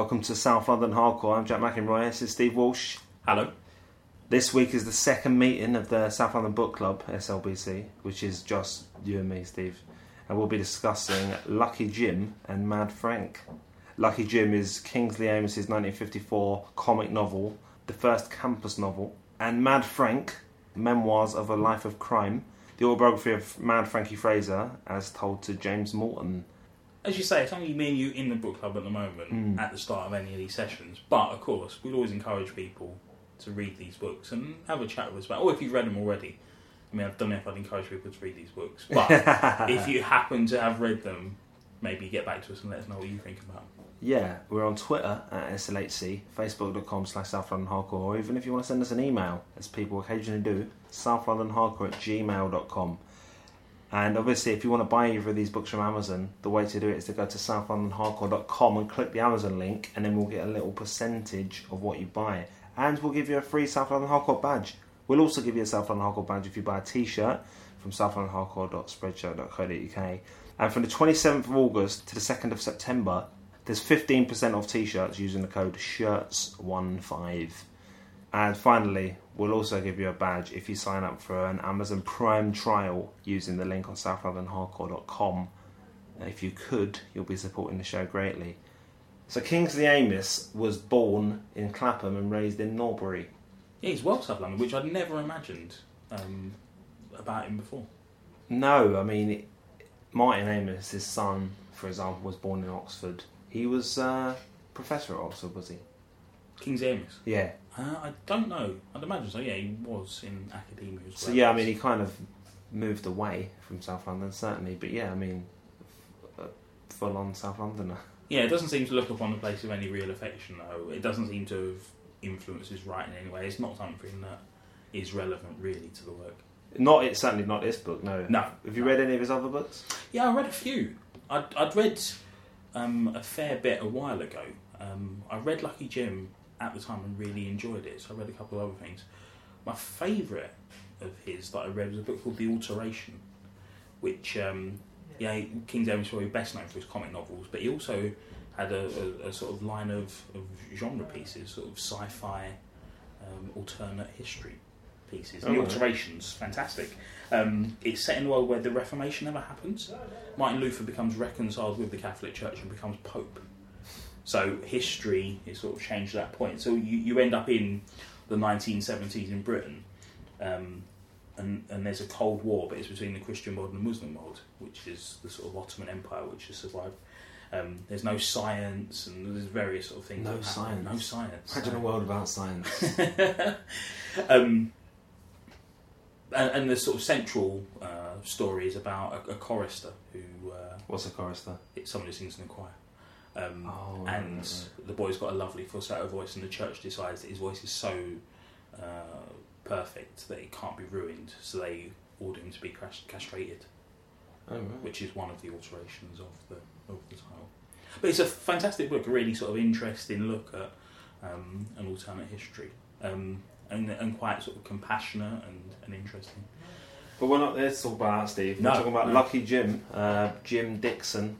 Welcome to South London Hardcore. I'm Jack McEnroy. This is Steve Walsh. Hello. This week is the second meeting of the South London Book Club, SLBC, which is just you and me, Steve. And we'll be discussing Lucky Jim and Mad Frank. Lucky Jim is Kingsley Amis's 1954 comic novel, the first campus novel, and Mad Frank, Memoirs of a Life of Crime, the autobiography of Mad Frankie Fraser, as told to James Morton. As you say, it's only me and you in the book club at the moment Mm. at the start of any of these sessions. But of course, we'd always encourage people to read these books and have a chat with us about. Or if you've read them already, I mean, I don't know if I'd encourage people to read these books, but if you happen to have read them, maybe get back to us and let us know what you think about. them. Yeah, we're on Twitter at SLHC, Facebook.com slash South London Hardcore, or even if you want to send us an email, as people occasionally do, South London Hardcore at gmail.com. And obviously, if you want to buy either of these books from Amazon, the way to do it is to go to southlondonhardcore.com and click the Amazon link, and then we'll get a little percentage of what you buy. And we'll give you a free South London Hardcore badge. We'll also give you a South London Hardcore badge if you buy a t shirt from southlondonhardcore.spreadshirt.co.uk. And from the 27th of August to the 2nd of September, there's 15% off t shirts using the code SHIRTS15. And finally, we'll also give you a badge if you sign up for an Amazon Prime trial using the link on southlondonhardcore.com. If you could, you'll be supporting the show greatly. So Kingsley Amis was born in Clapham and raised in Norbury. Yeah, he's well South London, which I'd never imagined um, about him before. No, I mean, Martin Amis, his son, for example, was born in Oxford. He was uh, professor at Oxford, was he? Kingsley Amis. Yeah. Uh, I don't know. I'd imagine so. Yeah, he was in academia as well. So yeah, I mean, he kind of moved away from South London, certainly. But yeah, I mean, f- uh, full on South Londoner. Yeah, it doesn't seem to look upon the place with any real affection, though. It doesn't seem to have influenced his writing in any way. It's not something that is relevant, really, to the work. Not it certainly not this book. No. No. Have you read any of his other books? Yeah, I read a few. I'd, I'd read um, a fair bit a while ago. Um, I read Lucky Jim at the time and really enjoyed it, so I read a couple of other things. My favourite of his that I read was a book called The Alteration, which, um, yeah, Kingsley was probably best known for his comic novels, but he also had a, a, a sort of line of, of genre pieces, sort of sci fi, um, alternate history pieces. And Oh, the right. Alterations, fantastic. Um, it's set in a world where the Reformation never happens. Martin Luther becomes reconciled with the Catholic Church and becomes Pope. So history is sort of changed at that point. So you, you end up in the 1970s in Britain, um, and, and there's a Cold War, but it's between the Christian world and the Muslim world, which is the sort of Ottoman Empire which has survived. Um, there's no science, and there's various sort of things. No science. No science. Imagine a world without science. um, and, and the sort of central uh, story is about a, a chorister who uh, What's a chorister? it's someone who sings in the choir. Um, Oh, and right, the boy's got a lovely falsetto voice, and the church decides that his voice is so uh, perfect that it can't be ruined, so they order him to be cras- castrated, Oh, right. which is one of the alterations of the of the title. But it's a fantastic book, a really sort of interesting look at um, an alternate history, um, and, and quite sort of compassionate and, and interesting. But we're not there to talk about that, Steve. No, we're talking about no. Lucky Jim, uh, Jim Dixon.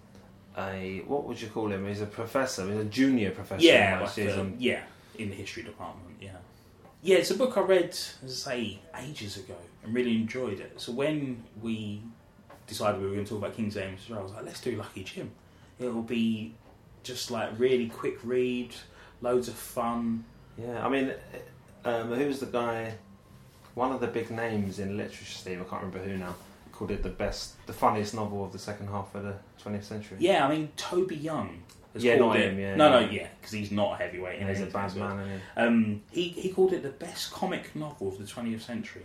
A what would you call him? He's a professor. He's a junior professor. Yeah, like, um, yeah, in the history department. Yeah, yeah. It's a book I read, as I say, ages ago, and really enjoyed it. So when we decided we were going to talk about Kingsley, I was like, let's do Lucky Jim. It'll be just like really quick read, loads of fun. Yeah, I mean, um, who's the guy? One of the big names in literature, Steve. I can't remember who now. Called it the best, the funniest novel of the second half of the 20th century. Yeah, I mean Toby Young. Has Yeah, called not it, him, yeah, no, yeah. no, yeah, because he's not a heavyweight. and he's a bad man, isn't he? Um, he, he called it the best comic novel of the 20th century,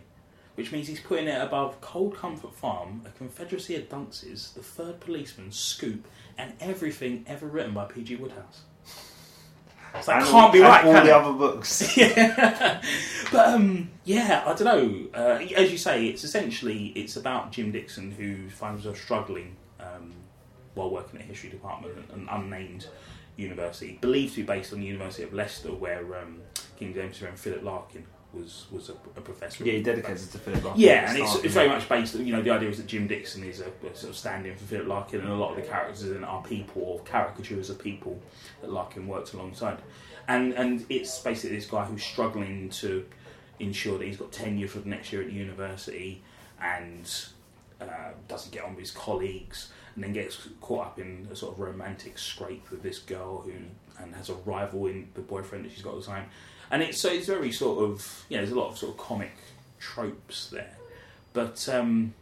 which means he's putting it above Cold Comfort Farm, A Confederacy of Dunces, The Third Policeman, Scoop, and everything ever written by P.G. Wodehouse. That And can't all- be right, All can the it? other books. yeah. but um, yeah, I don't know. Uh, as you say, it's essentially it's about Jim Dixon who finds himself struggling um, while working at a history department an unnamed university, believed to be based on the University of Leicester, where um, Kingsley and Philip Larkin was was a, a professor. Yeah, he dedicated it to Philip Larkin. Yeah, and it's, it's very much based. You know, the idea is that Jim Dixon is a, a sort of stand-in for Philip Larkin, and a lot of the characters in it are people or caricatures of people that Larkin worked alongside. And and it's basically this guy who's struggling to ensure that he's got tenure for the next year at the university, and uh, doesn't get on with his colleagues, and then gets caught up in a sort of romantic scrape with this girl who and has a rival in the boyfriend that she's got at the time. And it's so it's very sort of yeah, there's a lot of sort of comic tropes there. But um,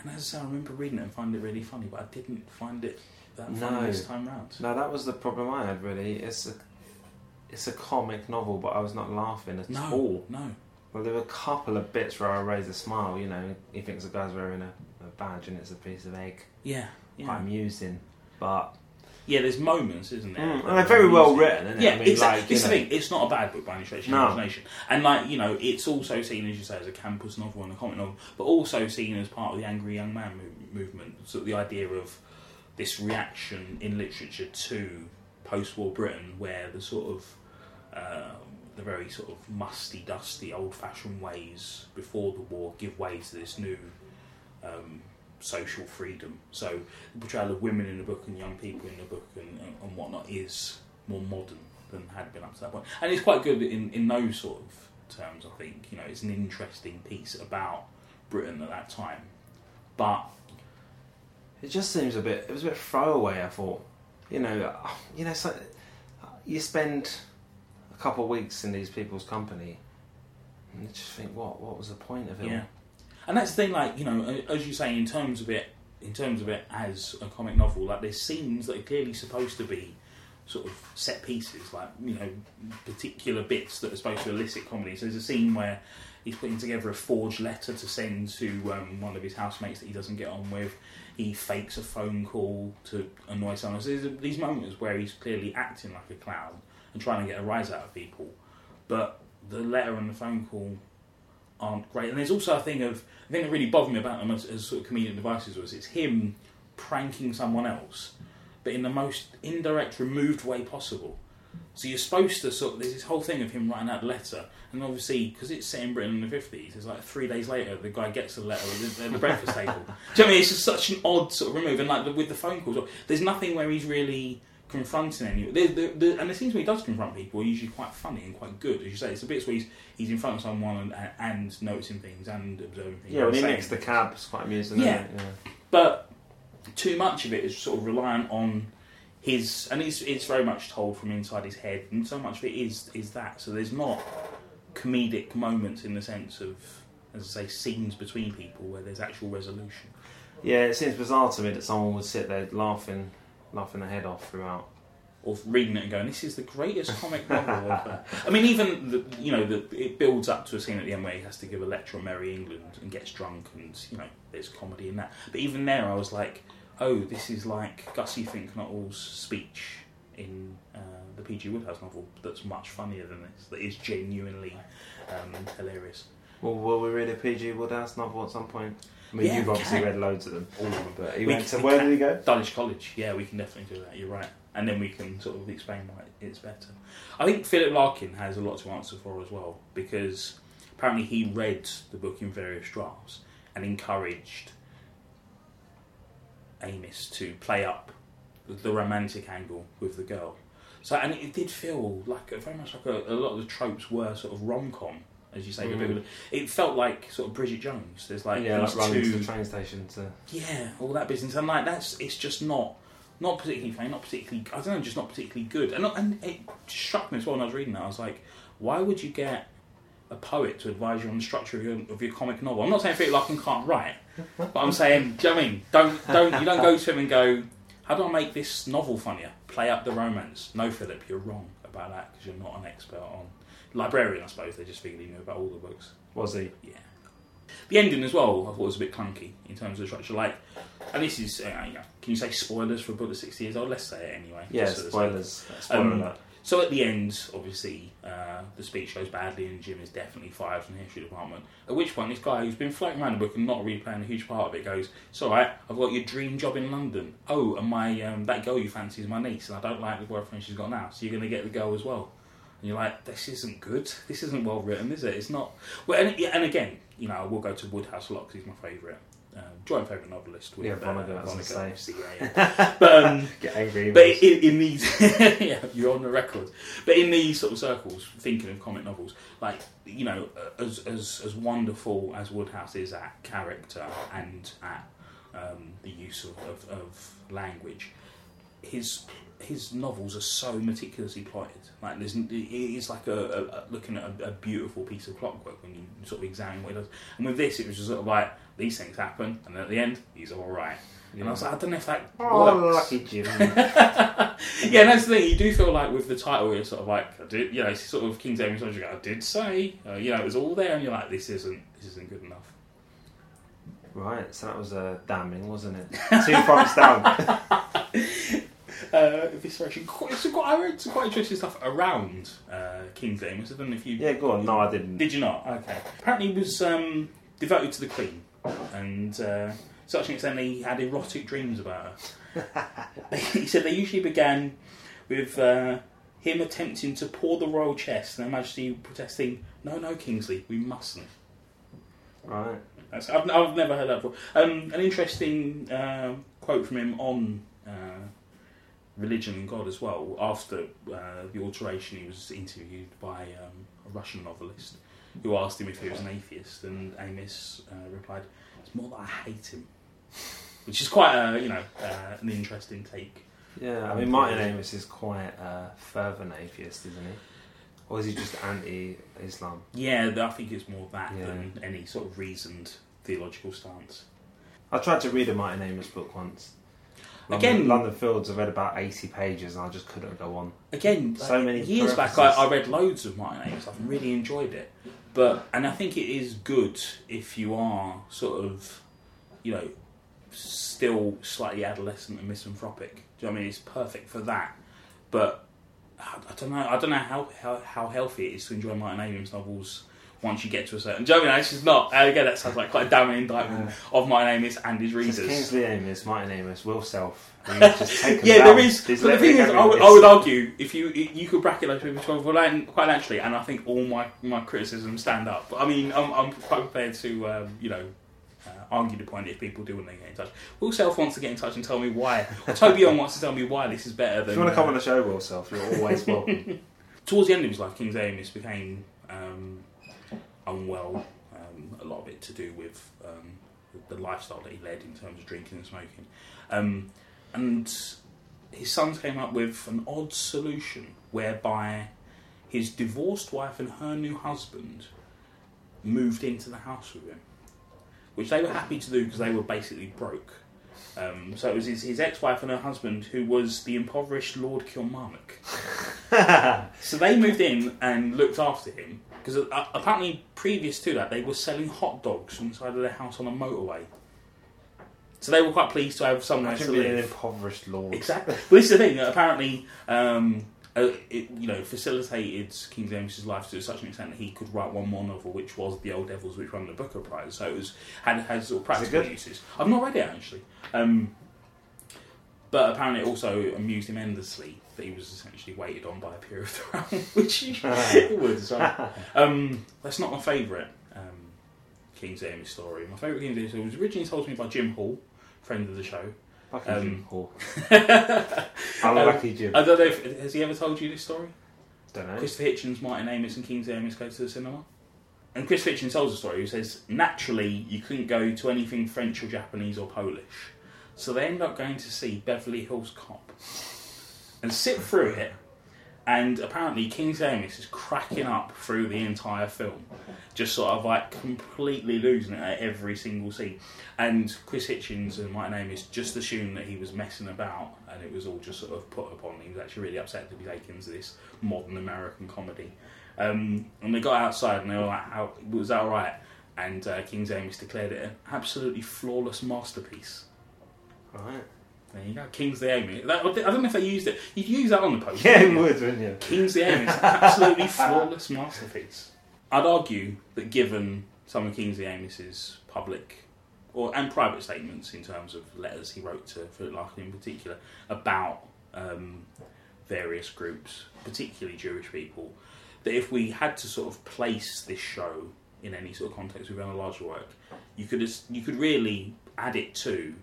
and as I say, I remember reading it and finding it really funny, but I didn't find it that funny No. this time round. No, that was the problem I had. Really, it's a it's a comic novel, but I was not laughing at No, all. no. Well, there were a couple of bits where I raised a smile. You know, he thinks the guy's wearing a, a badge and it's a piece of egg. Yeah, Quite yeah. amusing, but Yeah, there's moments, isn't there? Mm, and they're very well written, isn't it? Yeah, I mean, exactly. like, it's the know. thing. It's not a bad book by any stretch of No. imagination, and like you know, it's also seen as you say as a campus novel and a comic novel, but also seen as part of the angry young man mov- movement. So the idea of this reaction in literature to post-war Britain, where the sort of uh, the very sort of musty, dusty, old-fashioned ways before the war give way to this new um, social freedom. So the portrayal of women in the book and young people in the book and, and, and whatnot is more modern than had been up to that point. and it's quite good in in those sort of terms. I think you know it's an interesting piece about Britain at that time, but it just seems a bit. It was a bit throwaway. I thought, you know, you know, so you spend a couple of weeks in these people's company, and you just think, what? What was the point of it? Yeah, and that's the thing. Like you know, as you say, in terms of it, in terms of it as a comic novel, like there's scenes that are clearly supposed to be sort of set pieces, like you know, particular bits that are supposed to elicit comedy. So there's a scene where he's putting together a forged letter to send to um, one of his housemates that he doesn't get on with. He fakes a phone call to annoy someone. So there's these moments where he's clearly acting like a clown and trying to get a rise out of people, but the letter and the phone call aren't great. And there's also a thing of the thing that really bothered me about them as, as sort of comedic devices was it's him pranking someone else, but in the most indirect, removed way possible. So you're supposed to sort of there's this whole thing of him writing out the letter, and obviously because it's set in Britain in the fifties, it's like three days later the guy gets the letter at the, at the breakfast table. Do you know what I mean? It's just such an odd sort of remove, and like the, with the phone calls, there's nothing where he's really confronting anyone. The, the, the, and the scenes where he does confront people are usually quite funny and quite good, as you say. It's the bits where he's he's in front of someone and, and noticing things and observing things. Yeah, when he and saying nicks the cab, it's quite amusing. Yeah. Isn't it? yeah. But too much of it is sort of reliant on his, and it's it's very much told from inside his head, and so much of it is is that. So there's not comedic moments in the sense of, as I say, scenes between people where there's actual resolution. Yeah, it seems bizarre to me that someone would sit there laughing, laughing their head off throughout. Or reading it and going, "This is the greatest comic novel." ever." I mean, even the, you know, the, it builds up to a scene at the end where he has to give a lecture on Merry England and gets drunk, and you know, there's comedy in that. But even there, I was like, "Oh, this is like Gussie Fink-Nottle's speech in uh, the P.G. Wodehouse novel. That's much funnier than this. That is genuinely um, hilarious." Well, will we read a PG Wodehouse novel at some point? I mean, Yeah, you've we obviously can. read loads of them. All of them. But he We went can- to where can. did he go? Dulwich College, yeah, we can definitely do that. You're right, and then we can sort of explain why it's better. I think Philip Larkin has a lot to answer for as well because apparently he read the book in various drafts and encouraged Amis to play up the romantic angle with the girl. So, and it did feel like very much like a, a lot of the tropes were sort of rom com, as you say. Mm. It felt like sort of Bridget Jones. There's like yeah, like running two to the train station to. yeah, all that business. And like that's it's just not not particularly funny, not particularly I don't know, just not particularly good. And and it struck me as well when I was reading that. I was like, why would you get a poet to advise you on the structure of your, of your comic novel? I'm not saying Philip Larkin can't write, but I'm saying, do you know what I mean? Don't don't you don't go to him and go, how do I make this novel funnier? Play up the romance. No, Philip, you're wrong about that because you're not an expert on librarian. I suppose they just figured he knew about all the books. Was he? Yeah. The ending as well, I thought was a bit clunky in terms of the structure. Like, and this is, uh, you know, can you say spoilers for a book that's 60 years old? Let's say it anyway. Yeah, just for spoilers. Spoiler Um, alert. So at the end, obviously, uh, the speech goes badly and Jim is definitely fired from the history department. At which point, this guy who's been floating around the book and not really playing a huge part of it goes, It's alright, I've got your dream job in London. Oh, and my um, that girl you fancy is my niece, and I don't like the boyfriend she's got now, so you're going to get the girl as well. And you're like, this isn't good. This isn't well written, is it? It's not. Well, and, yeah, and again, you know, I will go to Wodehouse a lot because he's my favourite. Um, joint favourite novelist with Yeah, Vonnegut, uh, Vonnegut, yeah, but um, Get angry. but in, in these, yeah, you're on the record. But in these sort of circles, thinking of comic novels, like you know, as as as wonderful as Wodehouse is at character and at um, the use of, of, of language, his his novels are so meticulously plotted. Like there's, it is like a, a, a looking at a, a beautiful piece of clockwork when you sort of examine what it does. And with this, it was just sort of like these things happen, and then at the end, he's all right. And I was like, I don't know if that oh, works. lucky Jim. yeah, and that's the thing. You do feel like with the title, you're sort of like, I did, you know, it's sort of King's Aiming Soldier. I did say, uh, you know, it was all there, and you're like, this isn't, this isn't good enough. right, so that was uh, damning, wasn't it? Two fronts down. Uh, evisceration. Quite, it's quite, I read some quite interesting stuff around uh, Kingsley Amis. I don't know if you Yeah, go on. No, I didn't. did. You not? Okay. Apparently, he was um, devoted to the Queen, and uh, such an extent that he had erotic dreams about her. he said they usually began with uh, him attempting to pour the royal chest, and Her Majesty protesting, "No, no, Kingsley, we mustn't." Right. That's, I've, I've never heard that before. Um, an interesting uh, quote from him on uh, religion and God as well. After uh, the alteration, he was interviewed by um, a Russian novelist who asked him if he was an atheist, and Amis uh, replied, "It's more that I hate him," which is quite a you know uh, an interesting take. Yeah, I mean, Martin Amis is quite a fervent atheist, isn't he? Or is he just anti-Islam? Yeah, I think it's more that Yeah. than any sort of reasoned theological stance. I tried to read a Martin Amis book once. Again- London, London Fields. I read about eighty pages, and I just couldn't go on. Again, So like, many years back, I. I read loads of Martin Amis I've really enjoyed it. But and I think it is good if you are sort of, you know, still slightly adolescent and misanthropic. Do you know what I mean? It's perfect for that. But I, I don't know. I don't know how, how how healthy it is to enjoy Martin Amis novels. Once you get to a certain, do you know what I mean? It's just not. and Again, that sounds like quite a damning indictment of Martin Amis and his It's readers. Kingsley Amis, Martin Amis, Will Self. Just yeah, there is. But the thing is, I would, I would argue if you you could bracket those people twelve quite quite naturally, and I think all my my criticisms stand up. But I mean, I'm, I'm quite prepared to um, you know. Uh, argue the point if people do want to get in touch. Will Self wants to get in touch and tell me why. Toby Young wants to tell me why this is better than. If you want to come uh, on the show, Will Self, you're always welcome. towards the end of his life, Kingsley Amis became um, unwell. Um, a lot of it to do with um, the lifestyle that he led in terms of drinking and smoking. Um, and his sons came up with an odd solution whereby his divorced wife and her new husband moved into the house with him, which they were happy to do because they were basically broke. Um, so it was his, his ex-wife and her husband who was the impoverished Lord Kilmarnock. So they moved in and looked after him because uh, apparently previous to that they were selling hot dogs from the side of their house on a motorway. So they were quite pleased to have somewhere to being an impoverished lord. Exactly. But this is the thing. Apparently, um, uh, it you know facilitated Kingsley's life to such an extent that he could write one more novel, which was The Old Devils, which won the Booker Prize. So it was had had sort of practical uses. I've not read it actually, um, but apparently it also amused him endlessly that he was essentially waited on by a peer of the realm, which it would as. Um, that's not my favourite um, Kingsley Amis story. My favourite Kingsley Amis story was originally told to me by Jim Hall, friend of the show. Lucky Um, Jim Hall. Unlucky Jim. I don't know if has he ever told you this story? don't know. Christopher Hitchens, Martin Amis, and Kingsley Amis go to the cinema. And Chris Hitchens tells a story who says, naturally, you couldn't go to anything French or Japanese or Polish. So they end up going to see Beverly Hills Cop and sit through it. And apparently, Kingsley Amis is cracking up through the entire film, just sort of like completely losing it at every single scene. And Chris Hitchens and Martin Amis just assumed that he was messing about, and it was all just sort of put upon. He was actually really upset to be taken to this modern American comedy. Um, and they got outside and they were like, "How was that right?" And uh, Kingsley Amis declared it an absolutely flawless masterpiece. Right. There you go, King's the Amis. That, I don't know if they used it. You'd use that on the poster. Yeah, you would, wouldn't you? King's the Amos, absolutely flawless masterpiece. I'd argue that given some of Kingsley Amos's public or and private statements in terms of letters he wrote to Philip Larkin in particular about um, various groups, particularly Jewish people, that if we had to sort of place this show in any sort of context within a larger work, you could you could really add it to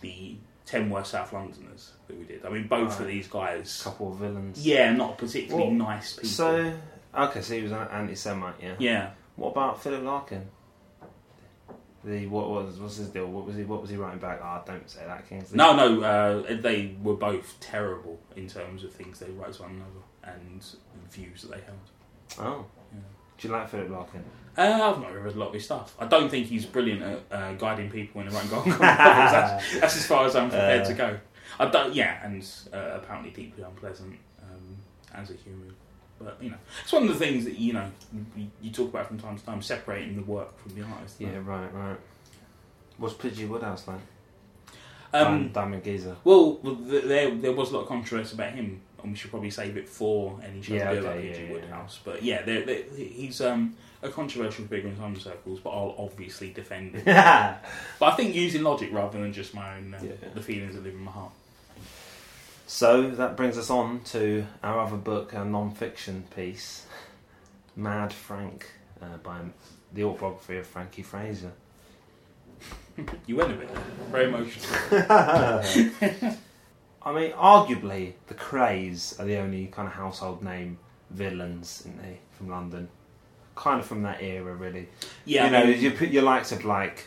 the ten worst South Londoners that we did. I mean, both of these guys, couple of villains. yeah, not particularly Well, nice people. So okay, so he was an anti-Semite. Yeah. yeah, What about Philip Larkin? The what was what's his deal? What was he? What was he writing back? Ah, don't say that, Kingsley. no, no, uh, they were both terrible in terms of things they wrote to one another and views that they held. Oh, Yeah. do you like Philip Larkin? Uh, I've not read a lot of his stuff. I don't think he's brilliant at uh, guiding people in the right goal. that's, that's as far as I'm prepared Uh. to go. I don't. Yeah, and uh, apparently deeply unpleasant um, as a human. But you know, it's one of the things that you know you, you talk about from time to time, separating the work from the artist. Yeah, right, right. What's P.G. Wodehouse like? Um, Diamond Geezer. well, there there was a lot of controversy about him, and we should probably save it for any show Yeah, okay, about yeah, P.G. yeah, Wodehouse. But yeah, he's um, a controversial figure in some circles, but I'll obviously defend it. But I think using logic rather than just my own uh, Yeah. the feelings that live in my heart. So that brings us on to our other book, our non-fiction piece, Mad Frank, uh, by the autobiography of Frankie Fraser. You went a bit very emotional. I mean, arguably, the Krays are the only kind of household name villains, isn't they, from London? Kind of from that era, really. Yeah, you know, I mean, you put your likes of like,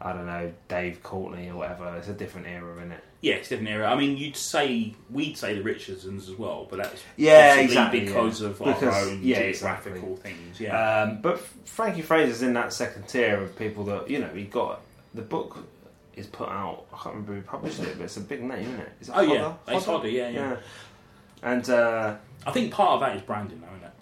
I don't know, Dave Courtney or whatever. It's a different era, isn't it? yeah, it's a different era. I mean, you'd say we'd say the Richardsons as well, but that's Yeah, exactly, because yeah. of our own yeah, geographical things. Yeah, Um, but Frankie Fraser's in that second tier of people that you know. He got the book is put out. I can't remember who published it, but it's a big name, isn't it? Is it oh yeah, Hodder? Ace Hodder? Hodder, yeah, yeah, yeah. And uh, I think part of that is branding, though, isn't it?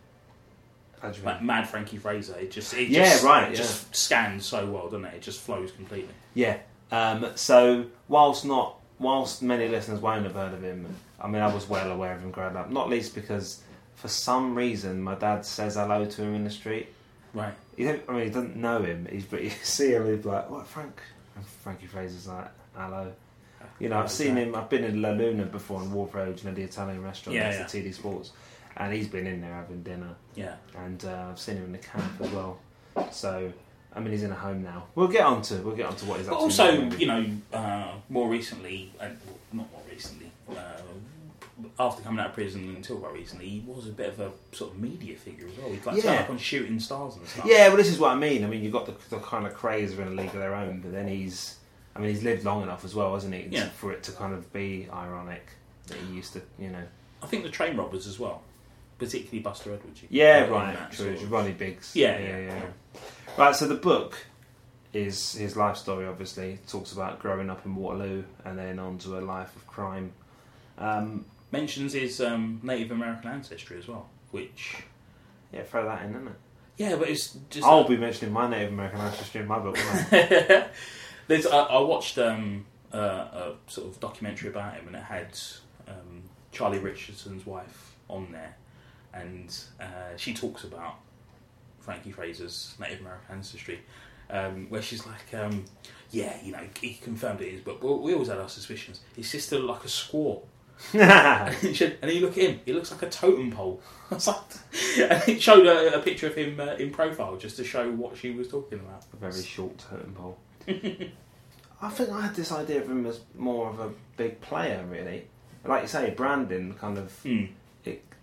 Like? Mad Frankie Fraser, it just it Yeah, just, right, it just scans so well, doesn't it? It just flows completely. yeah. Um, so whilst not, whilst many listeners won't have heard of him, I mean, I was well aware of him growing up. Not least because for some reason my dad says hello to him in the street. Right. He don't, I mean, he doesn't know him. He's but you see him, he's like, "What, Frank?" And Frankie Fraser's like, "Hello." You know, I've seen him. I've been in La Luna before in Walworth Road, you know, the Italian restaurant Yeah, next to TD Sports, and he's been in there having dinner, Yeah. and uh, I've seen him in the camp as well. So, I mean, he's in a home now. We'll get on to we'll get on to what he's up But to. also, now, you know, uh, more recently, uh, well, not more recently, uh, after coming out of prison until quite recently, he was a bit of a sort of media figure as well. He'd like Yeah. up on shooting stars and stuff. Yeah, well, this is what I mean. I mean, you've got the, the kind of Krays of in a league of their own, but then he's, I mean, he's lived long enough as well, hasn't he, Yeah. for it to kind of be ironic that he used to, you know. I think the train robbers as well, particularly Buster Edwards. you Yeah, right. True. sort of- Ronnie Biggs. Yeah, yeah, yeah. yeah. Right. So the book is his life story. Obviously, talks about growing up in Waterloo and then on to a life of crime. Um, Mentions his um, Native American ancestry as well, which yeah, throw that in, isn't it? yeah, but it's just I'll be mentioning my Native American ancestry in my book. Won't I? There's, I, I watched um, uh, a sort of documentary about him, and it had um, Charlie Richardson's wife on there, and uh, she talks about Frankie Fraser's Native American ancestry, um, where she's like, um, "Yeah, you know, he confirmed it is, but we we always had our suspicions. His sister looked like a squaw." and he said- and he look at him, he looks like a totem pole. I was like, and it showed a, a picture of him uh, in profile just to show what she was talking about. a very short totem pole. I think I had this idea of him as more of a big player, really. Like you say, Brandon kind of Hmm.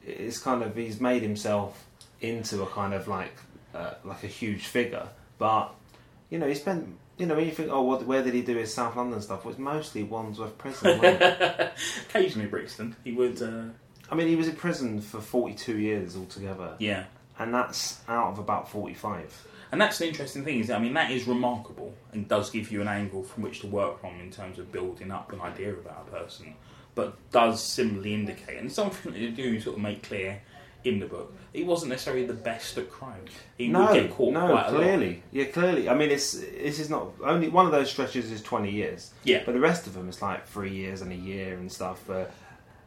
It, it's kind of he's made himself into a kind of like uh, like a huge figure, but you know he spent you know when you think oh what where did he do his South London stuff? Well, it's mostly Wandsworth Prison. wasn't it? Occasionally, Brixton, he would. Uh, I mean he was in prison for forty two years altogether, yeah, and that's out of about forty five. and that's the interesting thing is, I mean, that is remarkable and does give you an angle from which to work from in terms of building up an idea about a person, but does similarly indicate, and something that you do sort of make clear in the book, he wasn't necessarily the best at crime. He no, would get caught no, quite a lot. clearly, yeah, clearly. I mean, it's this is not only one of those stretches is twenty years, Yeah, but the rest of them is like three years and a year and stuff. Uh,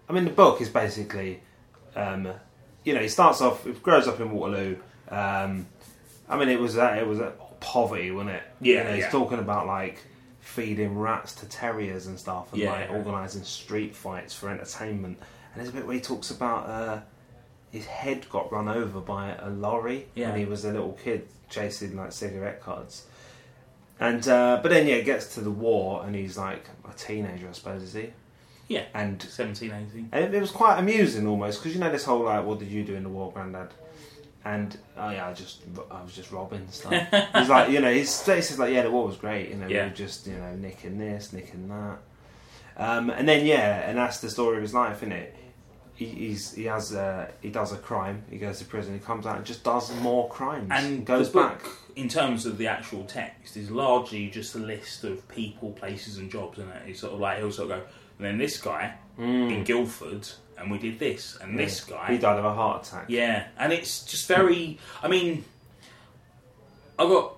I mean, the book is basically, um, you know, he starts off, he grows up in Waterloo. Um, I mean, it was that it was that poverty, wasn't it? Yeah, You know, he's yeah. talking about like feeding rats to terriers and stuff, and Yeah, like organising street fights for entertainment. And there's a bit where he talks about uh, his head got run over by a lorry Yeah. when he was a little kid chasing like cigarette cards. And uh, but then yeah, it gets to the war and he's like a teenager, I suppose, is he? Yeah. And 17, 18. and it, it was quite amusing almost because you know this whole like, what did you do in the war, Grandad? And oh yeah, I just I was just robbing stuff. he's like, you know, his face is like, yeah, the war was great. You know, we were just you know nicking this, nicking that. Um, and then yeah, and that's the story of his life, isn't it? He, he's he has a, he does a crime. He goes to prison. He comes out and just does more crimes. And goes book, back. in terms of the actual text, is largely just a list of people, places, and jobs, isn't it? He's sort of like, he'll sort of go, and then this guy in Guildford, and we did this, and this guy. Mm. He died of a heart attack. Yeah, and it's just very. I mean, I got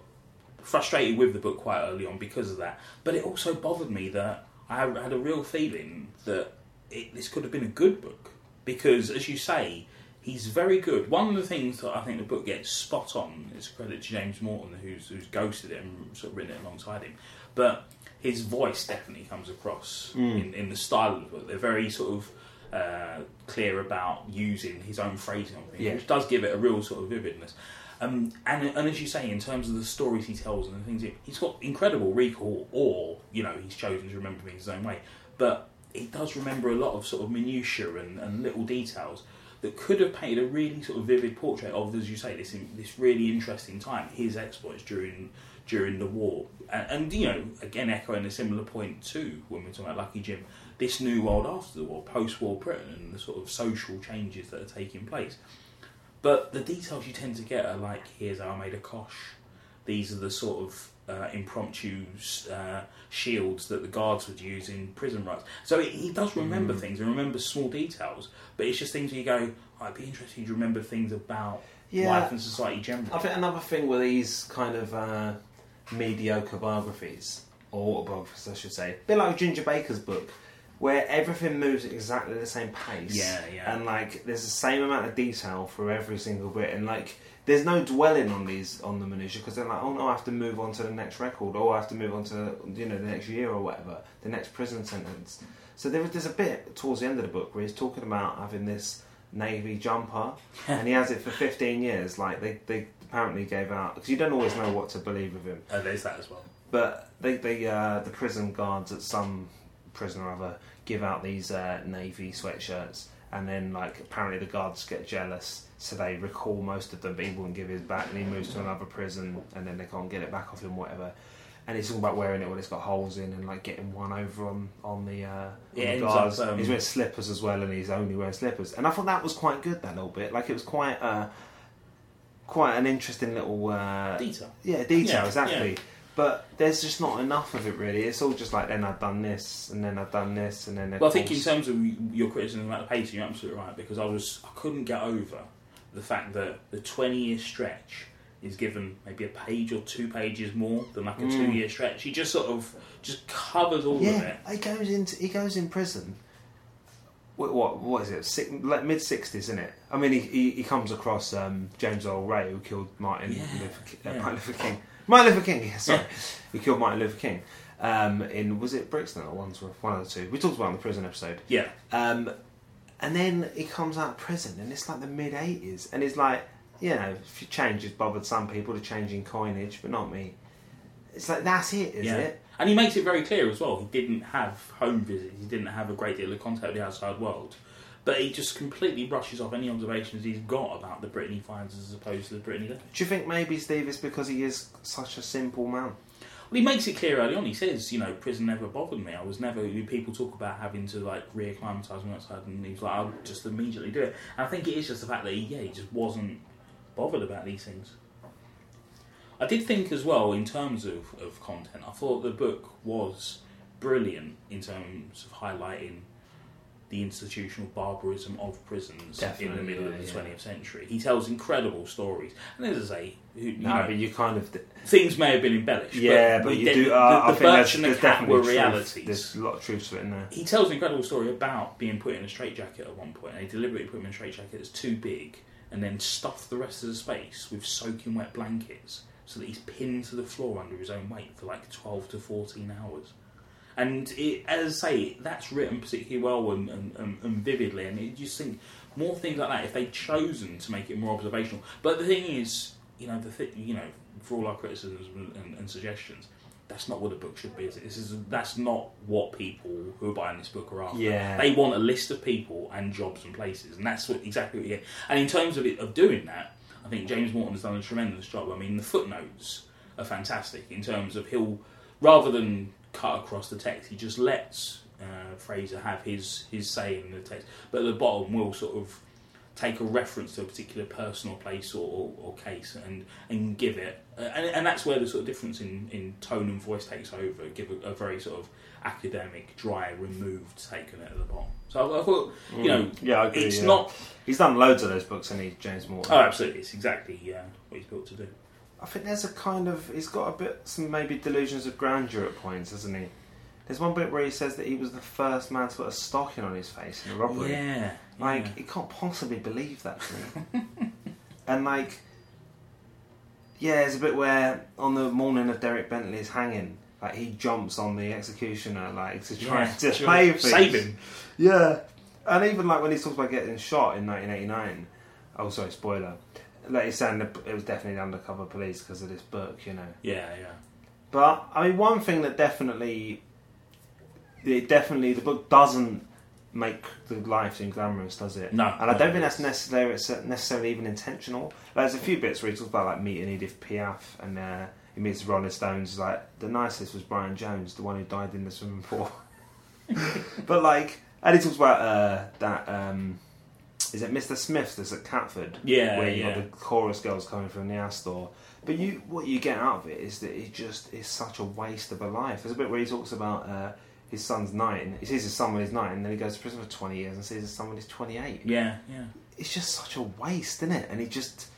frustrated with the book quite early on because of that, but it also bothered me that I had a real feeling that it, this could have been a good book because, as you say, he's very good. One of the things that I think the book gets spot on is credit to James Morton, who's, who's ghosted it and sort of written it alongside him, but his voice definitely comes across in, in the style of the book. They're very sort of uh, clear about using his own phrasing on things, Yeah. which does give it a real sort of vividness. Um, and, and as you say, in terms of the stories he tells and the things, he, he's got incredible recall, or you know, he's chosen to remember things his own way. But he does remember a lot of sort of minutiae and, and little details that could have painted a really sort of vivid portrait of, as you say, this this really interesting time, his exploits during during the war, and, and you know, again echoing a similar point too when we're talking about Lucky Jim, this new world after the war, post-war Britain, and the sort of social changes that are taking place. But the details you tend to get are like, here's how I made a kosh. These are the sort of uh, impromptu uh, shields that the guards would use in prison riots. So he he does remember Mm. things and remember small details, but it's just things where you go, oh, I'd be interested to remember things about Yeah. life and society generally. I think another thing with these kind of uh, mediocre biographies, or autobiographies, I should say, a bit like Ginger Baker's book, where everything moves at exactly the same pace. Yeah, yeah. And like, there's the same amount of detail for every single bit, and like, there's no dwelling on these on the minutia because they're like, oh no, I have to move on to the next record, or I have to move on to you know the next year or whatever, the next prison sentence. So there, there's a bit towards the end of the book where he's talking about having this navy jumper, and he has it for 15 years. Like they, they apparently gave out because you don't always know what to believe of him. Uh, there's that as well. But they, they uh, the prison guards at some prison or other give out these uh, navy sweatshirts, and then like apparently the guards get jealous, so they recall most of them, but he won't give his back, and he moves to another prison, and then they can't get it back off him, whatever. And he's talking about wearing it when it's got holes in, and like getting one over on on the, uh, on It the guards. up, um, he's wearing slippers as well, and he's only wearing slippers. And I thought that was quite good. That little bit, like it was quite. Uh, Quite an interesting little uh, Detail. yeah, detail, Yeah, exactly. yeah. But there's just not enough of it, really. It's all just like, then I've done this, and then I've done this, and then. of Well, I think in terms of your criticism about the pacing, you're absolutely right because I was I couldn't get over the fact that the 20 year stretch is given maybe a page or two pages more than like a Mm. two year stretch. He just sort of just covers all of Yeah, it. he goes into he goes in prison. What what, what is it? Six, like mid sixties, isn't it? I mean, he, he, he comes across um, James Earl Ray, who killed Martin Yeah, Luther, uh, yeah. Martin Luther King. Martin Luther King, yeah, sorry, who killed Martin Luther King. Um, in was it Brixton or Wandsworth? One of the two. We talked about it in the prison episode. Yeah, Um, and then he comes out of prison, and it's like the mid '80s, and he's like, you know, if change has bothered some people, the changing coinage, but not me. It's like that's it, is yeah. it? And he makes it very clear as well. He didn't have home visits. He didn't have a great deal of contact with the outside world. But he just completely brushes off any observations he's got about the Britain he finds as opposed to the Britain he. Do you think maybe Steve is because he is such a simple man? Well, he makes it clear early on. He says, you know, prison never bothered me. I was never. People talk about having to like reacclimatise me outside, and he's like, I'll just immediately do it. And I think it is just the fact that he, yeah, he just wasn't bothered about these things. I did think as well, in terms of, of content, I thought the book was brilliant in terms of highlighting the institutional barbarism of prisons in the middle yeah, of the yeah. 20th century. He tells incredible stories, and as I say, who, you No, know, but you kind of. things may have been embellished. Yeah, but, but you do. The, Uh, the I think birch and the cat definitely were realities. There's a lot of truth to it in there. He tells an incredible story about being put in a straitjacket at one point, and they deliberately put him in a straitjacket that's too big, and then stuffed the rest of the space with soaking wet blankets, so that he's pinned to the floor under his own weight for like twelve to fourteen hours. And it, as I say, that's written particularly well and, and, and, vividly, and you just think more things like that if they'd chosen to make it more observational. But the thing is, you know, the thi- you know, for all our criticisms and, and suggestions, that's not what a book should be. Is it? This is that's not what people who are buying this book are after. Yeah. They want a list of people and jobs and places, and that's what exactly what you get. And in terms of it, of doing that, I think James Morton has done a tremendous job. I mean, the footnotes are fantastic in terms of he'll rather than cut across the text, he just lets uh, Fraser have his his say in the text, but at the bottom will sort of take a reference to a particular person or place or, or, or case and and give it, uh, and, and that's where the sort of difference in, in tone and voice takes over. Give a, a very sort of academic, dry, removed take on it at the bottom. So I, I thought, you know, Mm. yeah, I agree, it's yeah. not. He's done loads of those books, and he James Morton. Oh, absolutely, it's exactly uh, what he's built to do. I think there's a kind of he's got a bit some maybe delusions of grandeur at points, hasn't he? There's one bit where he says that he was the first man to put a stocking on his face in a robbery. Yeah, Like yeah. he can't possibly believe that to me. and like, yeah, there's a bit where on the morning of Derek Bentley's hanging, like he jumps on the executioner, like to try Yeah, to save. Save him. Yeah, and even like when he talks about getting shot in 1989. Oh, sorry, spoiler. Like he's saying it was definitely the undercover police because of this book, you know. Yeah, yeah. But I mean, one thing that definitely, it definitely the book doesn't make the life seem glamorous, does it? No, and I don't think it's- that's necessarily it's necessarily even intentional. Like, there's a few bits where he talks about like meeting Edith Piaf and uh, he meets the Rolling Stones. Like the nicest was Brian Jones, the one who died in the swimming pool. but like, and he talks about uh, that. Um, is it Mr. Smith's that's at Catford? Yeah, where you yeah. got the chorus girls coming from the store. But you, what you get out of it is that it just is such a waste of a life. There's a bit where he talks about uh, his son's nine. He sees his son when he's nine, and then he goes to prison for 20 years and sees his son when he's 28. Yeah, yeah. It's just such a waste, isn't it? And he just.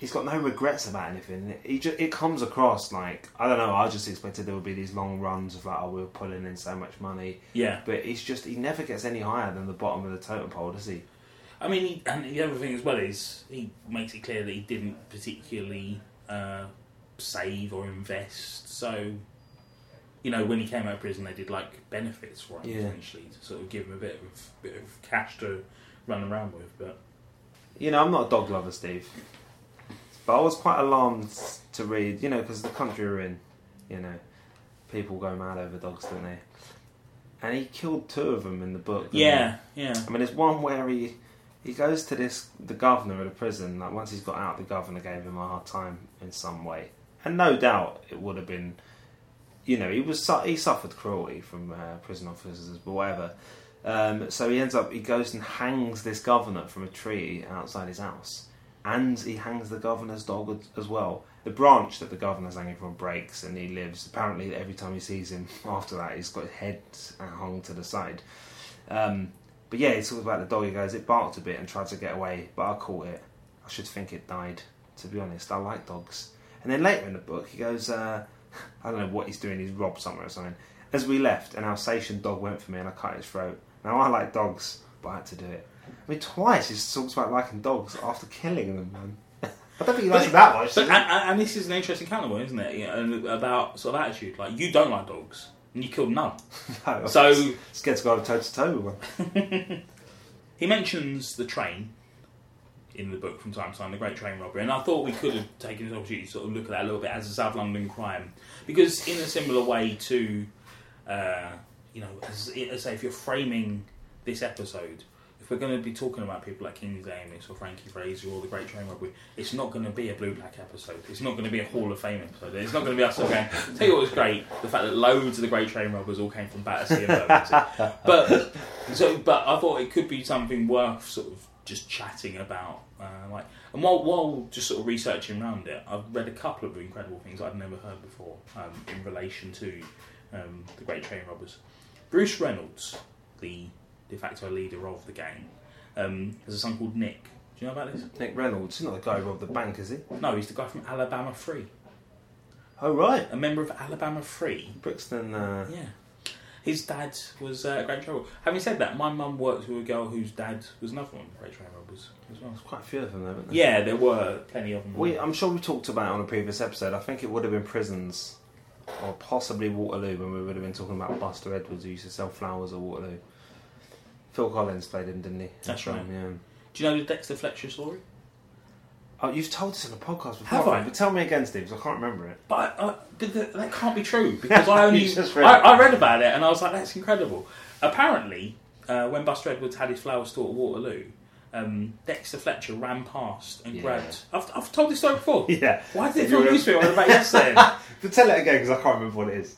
He's got no regrets about anything. He just, it comes across like I don't know. I just expected there would be these long runs of like, oh, we're pulling in so much money, Yeah. but he's just he never gets any higher than the bottom of the totem pole, does he? I mean, he, and the other thing as well is he makes it clear that he didn't particularly uh, save or invest. So, you know, when he came out of prison, they did like benefits for him Yeah. essentially to sort of give him a bit of bit of cash to run around with. But You know, I'm not a dog lover, Steve. But I was quite alarmed to read, you know, because the country we're in, you know, people go mad over dogs, don't they? And he killed two of them in the book. yeah, yeah. I mean, there's one where he he goes to this the governor of the prison. Like once he's got out, the governor gave him a hard time in some way, and no doubt it would have been, you know, he was su- he suffered cruelty from uh, prison officers, but whatever. Um, so he ends up he goes and hangs this governor from a tree outside his house, and he hangs the governor's dog as- well. The branch that the governor's hanging from breaks, and he lives. Apparently, every time he sees him after that, he's got his head hung to the side. Um, but yeah, he talks about the dog. He goes, it barked a bit and tried to get away, but I caught it. I should think it died. To be honest, I like dogs. And then later in the book, he goes, uh, I don't know what he's doing. He's robbed somewhere or something. As we left, an Alsatian dog went for me, and I cut his throat. Now I like dogs, but I had to do it. I mean, twice he talks about liking dogs after killing them, man. I don't think he likes them that much. But, and, and and this is an interesting counter isn't it? You know, and about sort of attitude. Like you don't like dogs, and you killed none. No, So scared to go toe to toe with one. he mentions the train in the book from time to time, the Great Train Robbery, and I thought we could have taken this opportunity to sort of look at that a little bit as a South London crime, because in a similar way to, uh, you know, as, as say if you're framing this episode. If we're going to be talking about people like Kingsley Amis or Frankie Fraser or the Great Train Robbery, it's not going to be a Blue Black episode. It's not going to be a Hall of Fame episode. It's not going to be us all going. Tell you what was great: the fact that loads of the Great Train Robbers all came from Battersea and Bermondsey. But so, but I thought it could be something worth sort of just chatting about. Uh, like, and while while just sort of researching around it, I've read a couple of incredible things I'd never heard before um, in relation to um, the Great Train Robbers. Bruce Reynolds, the de facto leader of the gang, um, has a son called Nick. Do you know about this? Nick Reynolds, he's not the guy who robbed the bank, is he? No, he's the guy from Alabama Free, Oh, right. a member of Alabama 3. Brixton, uh, Yeah. His dad was uh, a Great Robber. Having said that, my mum worked with a girl whose dad was another one of the Great Train Robbers as well. there's quite a few of them, weren't there? Yeah, there were plenty of them. We, I'm sure we talked about it on a previous episode. I think it would have been prisons or possibly Waterloo when we would have been talking about Buster Edwards who used to sell flowers at Waterloo. Phil Collins played him, didn't he? That's right. Yeah. Do you know the Dexter Fletcher story? Oh, you've told us in the podcast before. Have I? But tell me again, Steve, 'cause I can't remember it. But uh, th- th- that can't be true because I only You just read I, it. I read about it and I was like, that's incredible. Apparently, uh, when Buster Edwards had his flower store at Waterloo, um, Dexter Fletcher ran past and Yeah. grabbed. I've, I've told this story before. Yeah. Why did it feel news to me when I read about yesterday? But tell it again because I can't remember what it is.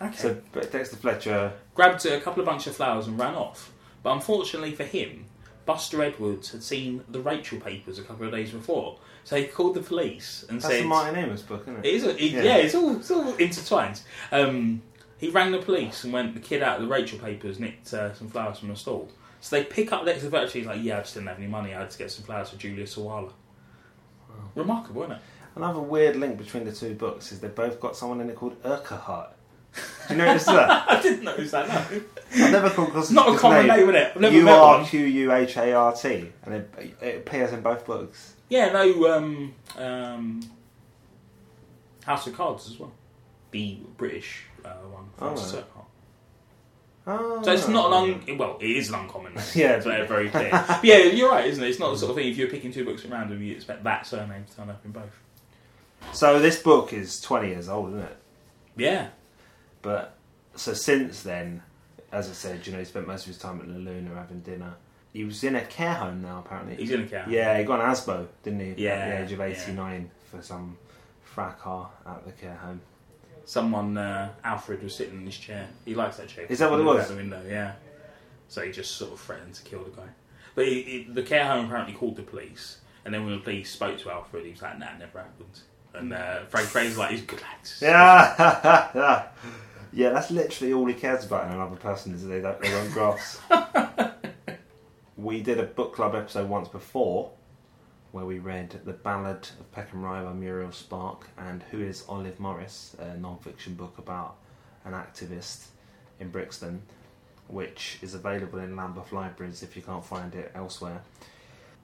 Okay. So, but Dexter Fletcher. grabbed a couple of bunch of flowers and ran off. But unfortunately for him, Buster Edwards had seen the Rachel papers a couple of days before, so he called the police and That's said, the Martin Amis book, isn't it? It is. A, it, Yeah. yeah. it's all it's all intertwined. Um, he rang the police and went. The kid out of the Rachel papers nicked uh, some flowers from a stall. So they pick up Dexter Fletcher. He's like, "Yeah, I just didn't have any money. I had to get some flowers for Julia Sawalha." Remarkable, isn't it? Another weird link between the two books is they've both got someone in it called Urquhart. Do you notice that? I didn't notice that. No, I've never come across it's not a common name, is it? I've never U met R one. Q U H A R T, and it, it appears in both books. Yeah, no. Um, um, House of Cards as well. The British uh, one. Oh, Francis right. Oh, So it's not an un- well, it is an uncommon name. Yeah. it's very, very clear. But yeah, you're right, isn't it? It's not the sort of thing. If you're picking two books at random, you expect that surname to turn up in both. So this book is twenty years old, isn't it? Yeah, But so since then, as I said, you know, he spent most of his time at La Luna having dinner. He was in a care home now, apparently. he's in a car. Yeah, he got an ASBO, didn't he? Yeah, At the age of yeah. 89 for some fracas at the care home. Someone, uh, Alfred, was sitting in his chair. He likes that chair. Is that what it was? Out the window, yeah. So he just sort of threatened to kill the guy. But he, he, the care home apparently called the police, and then when the police spoke to Alfred, he was like, "Nah, never happened." And uh, Frank Fraser's like, "He's good lads." Yeah, yeah, that's literally all he cares about in another person is they don't they won't grass. we did a book club episode once before where we read The Ballad of Peckham Rye by Muriel Spark and Who is Olive Morris, a non-fiction book about an activist in Brixton, which is available in Lambeth libraries if you can't find it elsewhere.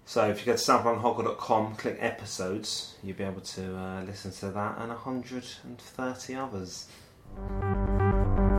So if you go to southlondonhoggle.com, click episodes, you'll be able to uh, listen to that and 130 others. Thank you.